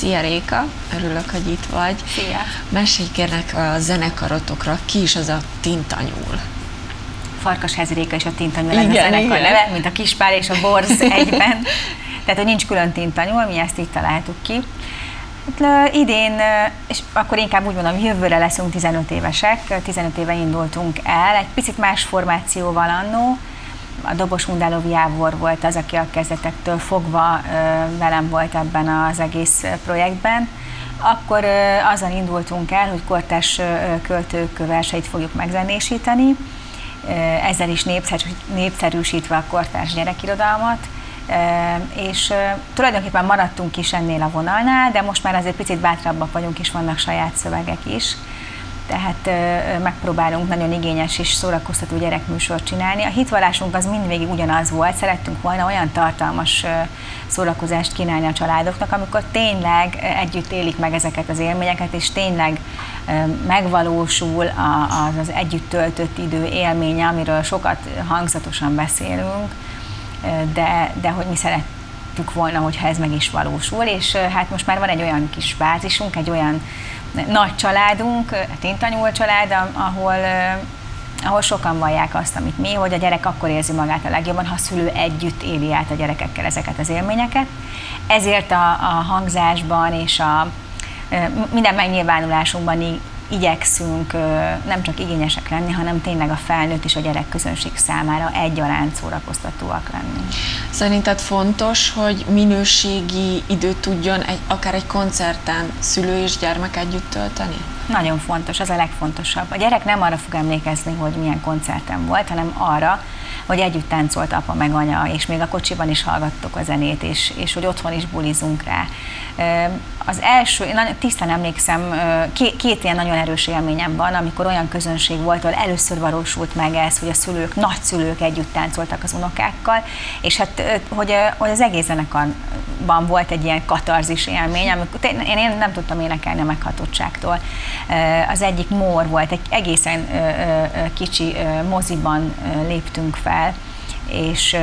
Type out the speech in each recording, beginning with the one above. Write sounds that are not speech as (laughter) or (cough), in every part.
Szia Réka, örülök, hogy itt vagy. Szia! Mesélj kérlek a zenekarotokra, ki is az a Tintanyúl? Farkasházi Réka és a Tintanyúl igen, a zenekar igen. neve, mint a Kispál és a Borz (laughs) egyben. Tehát, hogy nincs külön Tintanyúl, mi ezt így találtuk ki. Hát, idén, és akkor inkább úgy mondom, jövőre leszünk 15 évesek, 15 éve indultunk el, egy picit más formációval annó, a Dobos Mundálov Jávor volt az, aki a kezdetektől fogva velem volt ebben az egész projektben. Akkor azon indultunk el, hogy kortás költők verseit fogjuk megzenésíteni, ezzel is népszerűsítve a kortás gyerekirodalmat, és tulajdonképpen maradtunk is ennél a vonalnál, de most már azért picit bátrabbak vagyunk, és vannak saját szövegek is tehát megpróbálunk nagyon igényes és szórakoztató gyerekműsort csinálni. A hitvallásunk az mindvégig ugyanaz volt, szerettünk volna olyan tartalmas szórakozást kínálni a családoknak, amikor tényleg együtt élik meg ezeket az élményeket, és tényleg megvalósul az az együtt töltött idő élménye, amiről sokat hangzatosan beszélünk, de, de hogy mi szerettük volna, hogyha ez meg is valósul, és hát most már van egy olyan kis bázisunk, egy olyan nagy családunk, a Tintanyúl család, ahol ahol sokan vallják azt, amit mi, hogy a gyerek akkor érzi magát a legjobban, ha a szülő együtt éli át a gyerekekkel ezeket az élményeket. Ezért a, a hangzásban és a minden megnyilvánulásunkban igyekszünk nem csak igényesek lenni, hanem tényleg a felnőtt és a gyerek közönség számára egyaránt szórakoztatóak lenni. Szerinted fontos, hogy minőségi időt tudjon egy, akár egy koncerten szülő és gyermek együtt tölteni? Nagyon fontos, az a legfontosabb. A gyerek nem arra fog emlékezni, hogy milyen koncerten volt, hanem arra, hogy együtt táncolt apa meg anya, és még a kocsiban is hallgattok a zenét, és, és hogy otthon is bulizunk rá. Az első, én nagyon tisztán emlékszem, két, két ilyen nagyon erős élményem van, amikor olyan közönség volt, ahol először valósult meg ez, hogy a szülők, nagyszülők együtt táncoltak az unokákkal, és hát, hogy, hogy az egész zenekarban volt egy ilyen katarzis élmény, amikor én, én nem tudtam énekelni a meghatottságtól. Az egyik mór volt, egy egészen kicsi moziban léptünk fel, és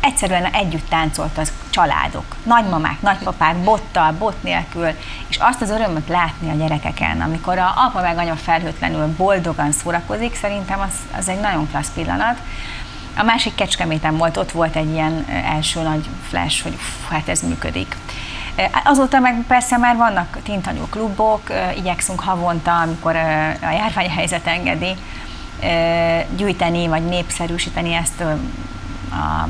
egyszerűen együtt táncolt az családok, nagymamák, nagypapák, bottal, bot nélkül, és azt az örömöt látni a gyerekeken, amikor a apa meg anya felhőtlenül boldogan szórakozik, szerintem az, az egy nagyon klassz pillanat. A másik kecskeméten volt, ott volt egy ilyen első nagy flash, hogy fú, hát ez működik. Azóta meg persze már vannak tintanyú klubok, igyekszünk havonta, amikor a járványhelyzet engedi, gyűjteni vagy népszerűsíteni ezt a, a,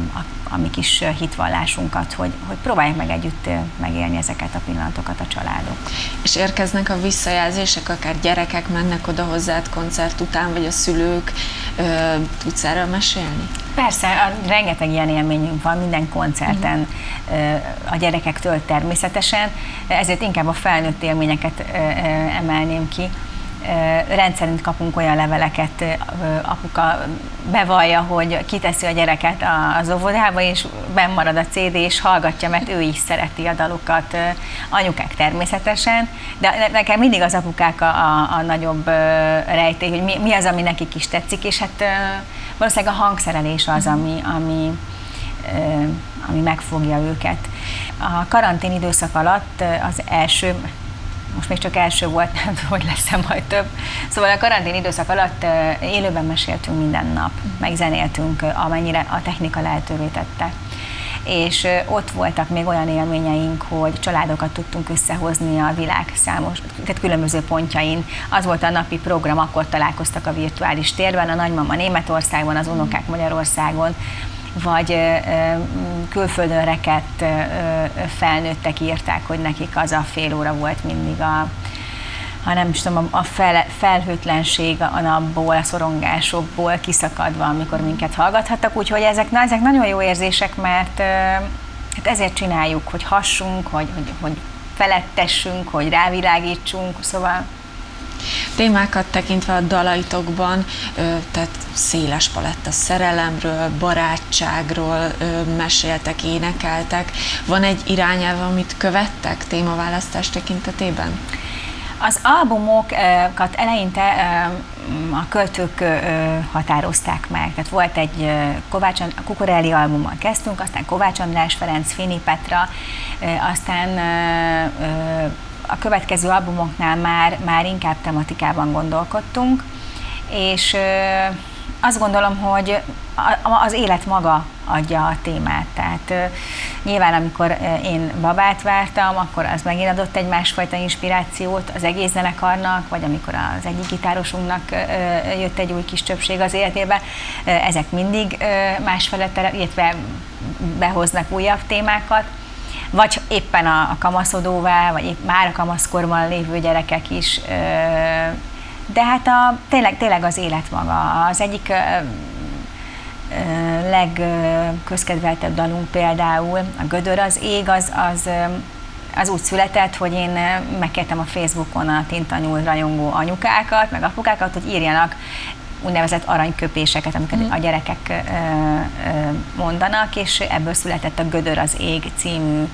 a mi kis hitvallásunkat, hogy, hogy próbáljuk meg együtt megélni ezeket a pillanatokat a családok. És érkeznek a visszajelzések, akár gyerekek mennek oda hozzád koncert után, vagy a szülők, tudsz erről mesélni? Persze, a, rengeteg ilyen élményünk van minden koncerten a gyerekektől természetesen, ezért inkább a felnőtt élményeket emelném ki rendszerint kapunk olyan leveleket, apuka bevallja, hogy kiteszi a gyereket az óvodába, és benn marad a CD, és hallgatja, mert ő is szereti a dalokat, anyukák természetesen, de nekem mindig az apukák a, a, a nagyobb rejtély, hogy mi, mi az, ami nekik is tetszik, és hát valószínűleg a hangszerelés az, ami, ami ami megfogja őket. A karantén időszak alatt az első, most még csak első volt, nem tudom, hogy lesz-e majd több. Szóval a karantén időszak alatt élőben meséltünk minden nap, meg zenéltünk, amennyire a technika lehetővé tette és ott voltak még olyan élményeink, hogy családokat tudtunk összehozni a világ számos, tehát különböző pontjain. Az volt a napi program, akkor találkoztak a virtuális térben, a nagymama Németországban, az unokák Magyarországon, vagy külföldön rekett felnőttek írták, hogy nekik az a fél óra volt mindig a, ha nem is tudom, a fel, felhőtlenség a napból, a szorongásokból kiszakadva, amikor minket hallgathattak, úgyhogy ezek, na, ezek nagyon jó érzések, mert hát ezért csináljuk, hogy hassunk, hogy, hogy, hogy felettessünk, hogy rávilágítsunk, szóval témákat tekintve a dalaitokban, tehát széles paletta szerelemről, barátságról meséltek, énekeltek. Van egy irányelv, amit követtek témaválasztás tekintetében? Az albumokat eleinte a költők határozták meg. Tehát volt egy Kovács, Kukorelli albummal kezdtünk, aztán Kovács András, Ferenc, Fini Petra, Aztán a következő albumoknál már, már inkább tematikában gondolkodtunk, és azt gondolom, hogy az élet maga adja a témát. Tehát nyilván, amikor én babát vártam, akkor az megint adott egy másfajta inspirációt az egész zenekarnak, vagy amikor az egyik gitárosunknak jött egy új kis többség az életébe, ezek mindig másfele, illetve behoznak újabb témákat vagy éppen a, a kamaszodóvá, vagy épp már a kamaszkorban lévő gyerekek is. De hát a, tényleg, tényleg az élet maga. Az egyik legközkedveltebb dalunk például, a Gödör az ég, az, az, az úgy született, hogy én megkértem a Facebookon a tintanyúl rajongó anyukákat, meg apukákat, hogy írjanak úgynevezett aranyköpéseket, amiket mm. a gyerekek mondanak, és ebből született a Gödör az ég című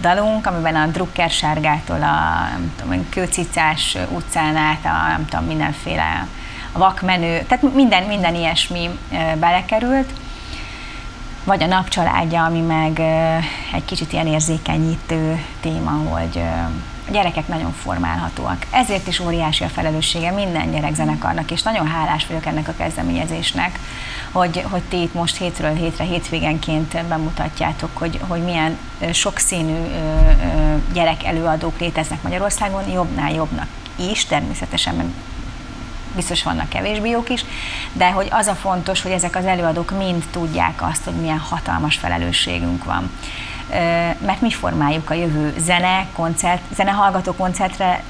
dalunk, amiben a Drucker sárgától a tudom, Kőcicás utcán át a nem tudom, mindenféle vakmenő, tehát minden, minden ilyesmi belekerült. Vagy a napcsaládja, ami meg egy kicsit ilyen érzékenyítő téma, hogy a gyerekek nagyon formálhatóak. Ezért is óriási a felelőssége minden gyerekzenekarnak, és nagyon hálás vagyok ennek a kezdeményezésnek, hogy, hogy ti itt most hétről hétre, hétvégenként bemutatjátok, hogy, hogy milyen sokszínű gyerek előadók léteznek Magyarországon, jobbnál jobbnak is, természetesen biztos vannak kevésbé jók is, de hogy az a fontos, hogy ezek az előadók mind tudják azt, hogy milyen hatalmas felelősségünk van mert mi formáljuk a jövő zene, koncert, zenehallgató koncertre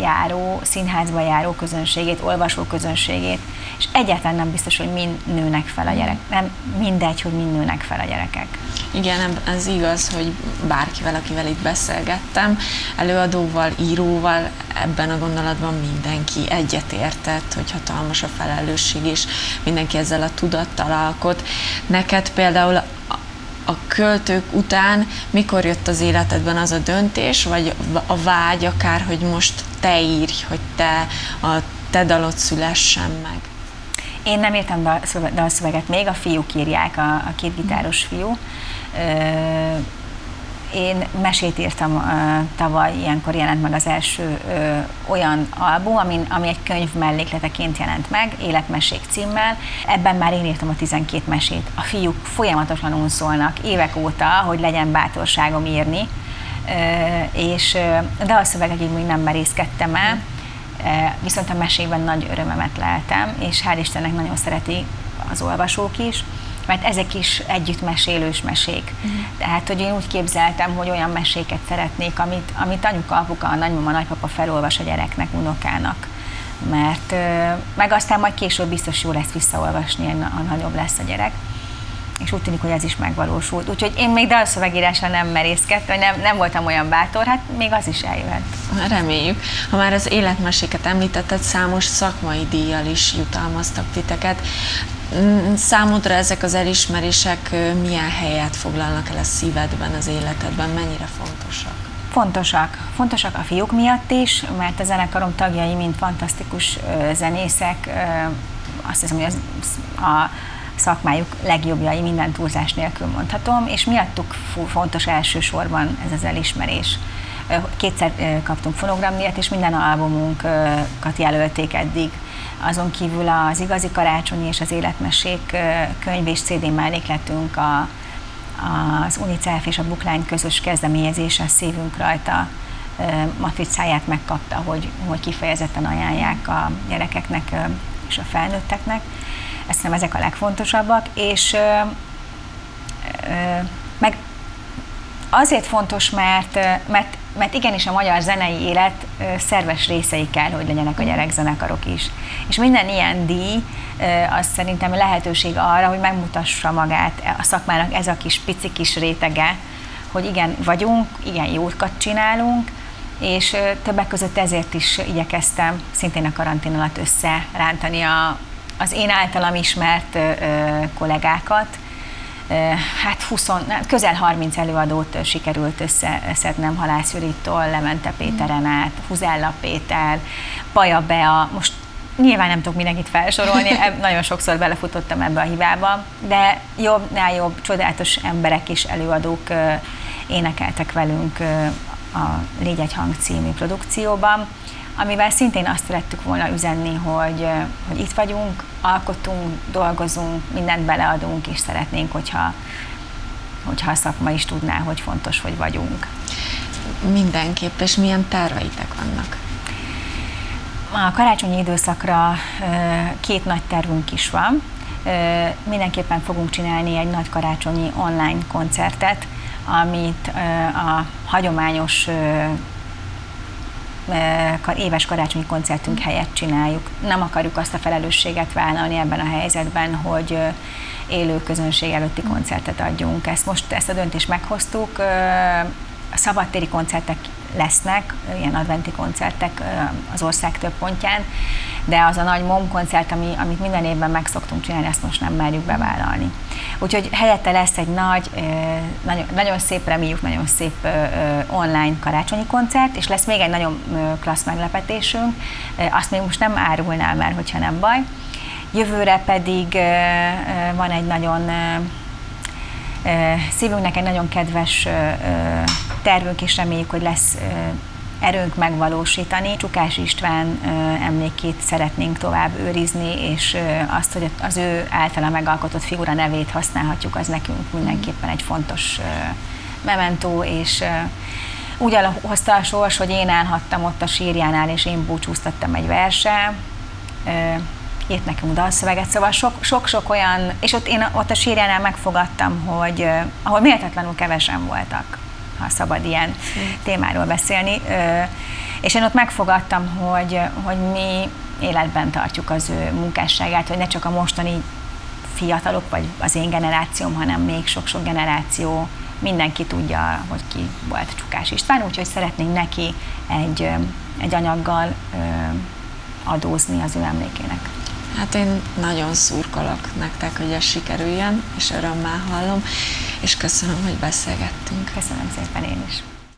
járó, színházba járó közönségét, olvasó közönségét, és egyáltalán nem biztos, hogy mind nőnek fel a gyerek, nem mindegy, hogy mind nőnek fel a gyerekek. Igen, ez igaz, hogy bárkivel, akivel itt beszélgettem, előadóval, íróval, ebben a gondolatban mindenki egyetértett, hogy hatalmas a felelősség, és mindenki ezzel a tudattal alkot. Neked például a költők után mikor jött az életedben az a döntés, vagy a vágy akár, hogy most te írj, hogy te a te dalot szülessen meg? Én nem írtam dalszöveget még, a fiúk írják, a, a két gitáros fiú. Én mesét írtam tavaly, ilyenkor jelent meg az első olyan album, ami, ami egy könyv mellékleteként jelent meg, Életmesék címmel. Ebben már én írtam a 12 mesét. A fiúk folyamatosan szólnak évek óta, hogy legyen bátorságom írni, uh, és uh, de a szövegekig még nem merészkedtem el, viszont a mesében nagy örömemet leltem, és hál' Istennek nagyon szereti az olvasók is mert ezek is együtt mesélős mesék. Uh-huh. Tehát, hogy én úgy képzeltem, hogy olyan meséket szeretnék, amit, amit anyuka, apuka, a nagymama, nagypapa felolvas a gyereknek, unokának. Mert meg aztán majd később biztos jó lesz visszaolvasni, ha nagyobb lesz a gyerek és úgy tűnik, hogy ez is megvalósult. Úgyhogy én még dalszövegírásra nem merészkedtem, nem, nem voltam olyan bátor, hát még az is eljöhet. Reméljük. Ha már az életmeséket említetted, számos szakmai díjjal is jutalmaztak titeket. Számodra ezek az elismerések milyen helyet foglalnak el a szívedben, az életedben, mennyire fontosak? Fontosak. Fontosak a fiúk miatt is, mert a zenekarom tagjai mind fantasztikus zenészek. Azt hiszem, hogy az, a szakmájuk legjobbjai minden túlzás nélkül mondhatom, és miattuk fontos elsősorban ez az elismerés. Kétszer kaptunk fonogramdíjat, és minden albumunkat jelölték eddig azon kívül az Igazi Karácsonyi és az Életmesék könyv és CD mellékletünk a, az UNICEF és a Bookline közös kezdeményezése szívünk rajta matricáját megkapta, hogy, hogy kifejezetten ajánlják a gyerekeknek és a felnőtteknek. Ezt hiszem ezek a legfontosabbak, és meg azért fontos, mert, mert mert igenis a magyar zenei élet szerves részei kell, hogy legyenek a gyerekzenekarok is. És minden ilyen díj az szerintem lehetőség arra, hogy megmutassa magát a szakmának ez a kis pici kis rétege, hogy igen, vagyunk, igen, jókat csinálunk, és többek között ezért is igyekeztem szintén a karantén alatt összerántani a, az én általam ismert kollégákat, hát 20, közel 30 előadót sikerült összeszednem Halász Juritól, Lemente Péteren át, Huzella Péter, Paja Bea, most nyilván nem tudok mindenkit felsorolni, (laughs) nagyon sokszor belefutottam ebbe a hibába, de jobbnál jobb, csodálatos emberek és előadók énekeltek velünk a Légy egy hang című produkcióban, amivel szintén azt szerettük volna üzenni, hogy, hogy itt vagyunk, alkotunk, dolgozunk, mindent beleadunk, és szeretnénk, hogyha, hogyha a szakma is tudná, hogy fontos, hogy vagyunk. Mindenképp, és milyen terveitek vannak? A karácsonyi időszakra két nagy tervünk is van. Mindenképpen fogunk csinálni egy nagy karácsonyi online koncertet, amit a hagyományos éves karácsonyi koncertünk helyett csináljuk. Nem akarjuk azt a felelősséget vállalni ebben a helyzetben, hogy élő közönség előtti koncertet adjunk. Ezt most ezt a döntést meghoztuk. A szabadtéri koncertek lesznek, ilyen adventi koncertek az ország több pontján, de az a nagy MOM koncert, ami, amit minden évben meg szoktunk csinálni, ezt most nem merjük bevállalni. Úgyhogy helyette lesz egy nagy, nagyon, nagyon szép, reméljük, nagyon szép online karácsonyi koncert, és lesz még egy nagyon klassz meglepetésünk, azt még most nem árulnám már, hogyha nem baj. Jövőre pedig van egy nagyon szívünknek egy nagyon kedves tervünk, és reméljük, hogy lesz erőnk megvalósítani. Csukás István emlékét szeretnénk tovább őrizni, és azt, hogy az ő általa megalkotott figura nevét használhatjuk, az nekünk mindenképpen egy fontos mementó, és úgy hozta a sors, hogy én állhattam ott a sírjánál, és én búcsúztattam egy verse, írt nekünk dalszöveget, szóval sok-sok olyan, és ott én ott a sírjánál megfogadtam, hogy ahol méltatlanul kevesen voltak ha szabad ilyen témáról beszélni. És én ott megfogadtam, hogy, hogy mi életben tartjuk az ő munkásságát, hogy ne csak a mostani fiatalok, vagy az én generációm, hanem még sok-sok generáció mindenki tudja, hogy ki volt Csukás István, úgyhogy szeretnénk neki egy, egy anyaggal adózni az ő emlékének. Hát én nagyon szurkolok nektek, hogy ez sikerüljen, és örömmel hallom, és köszönöm, hogy beszélgettünk. Köszönöm szépen én is.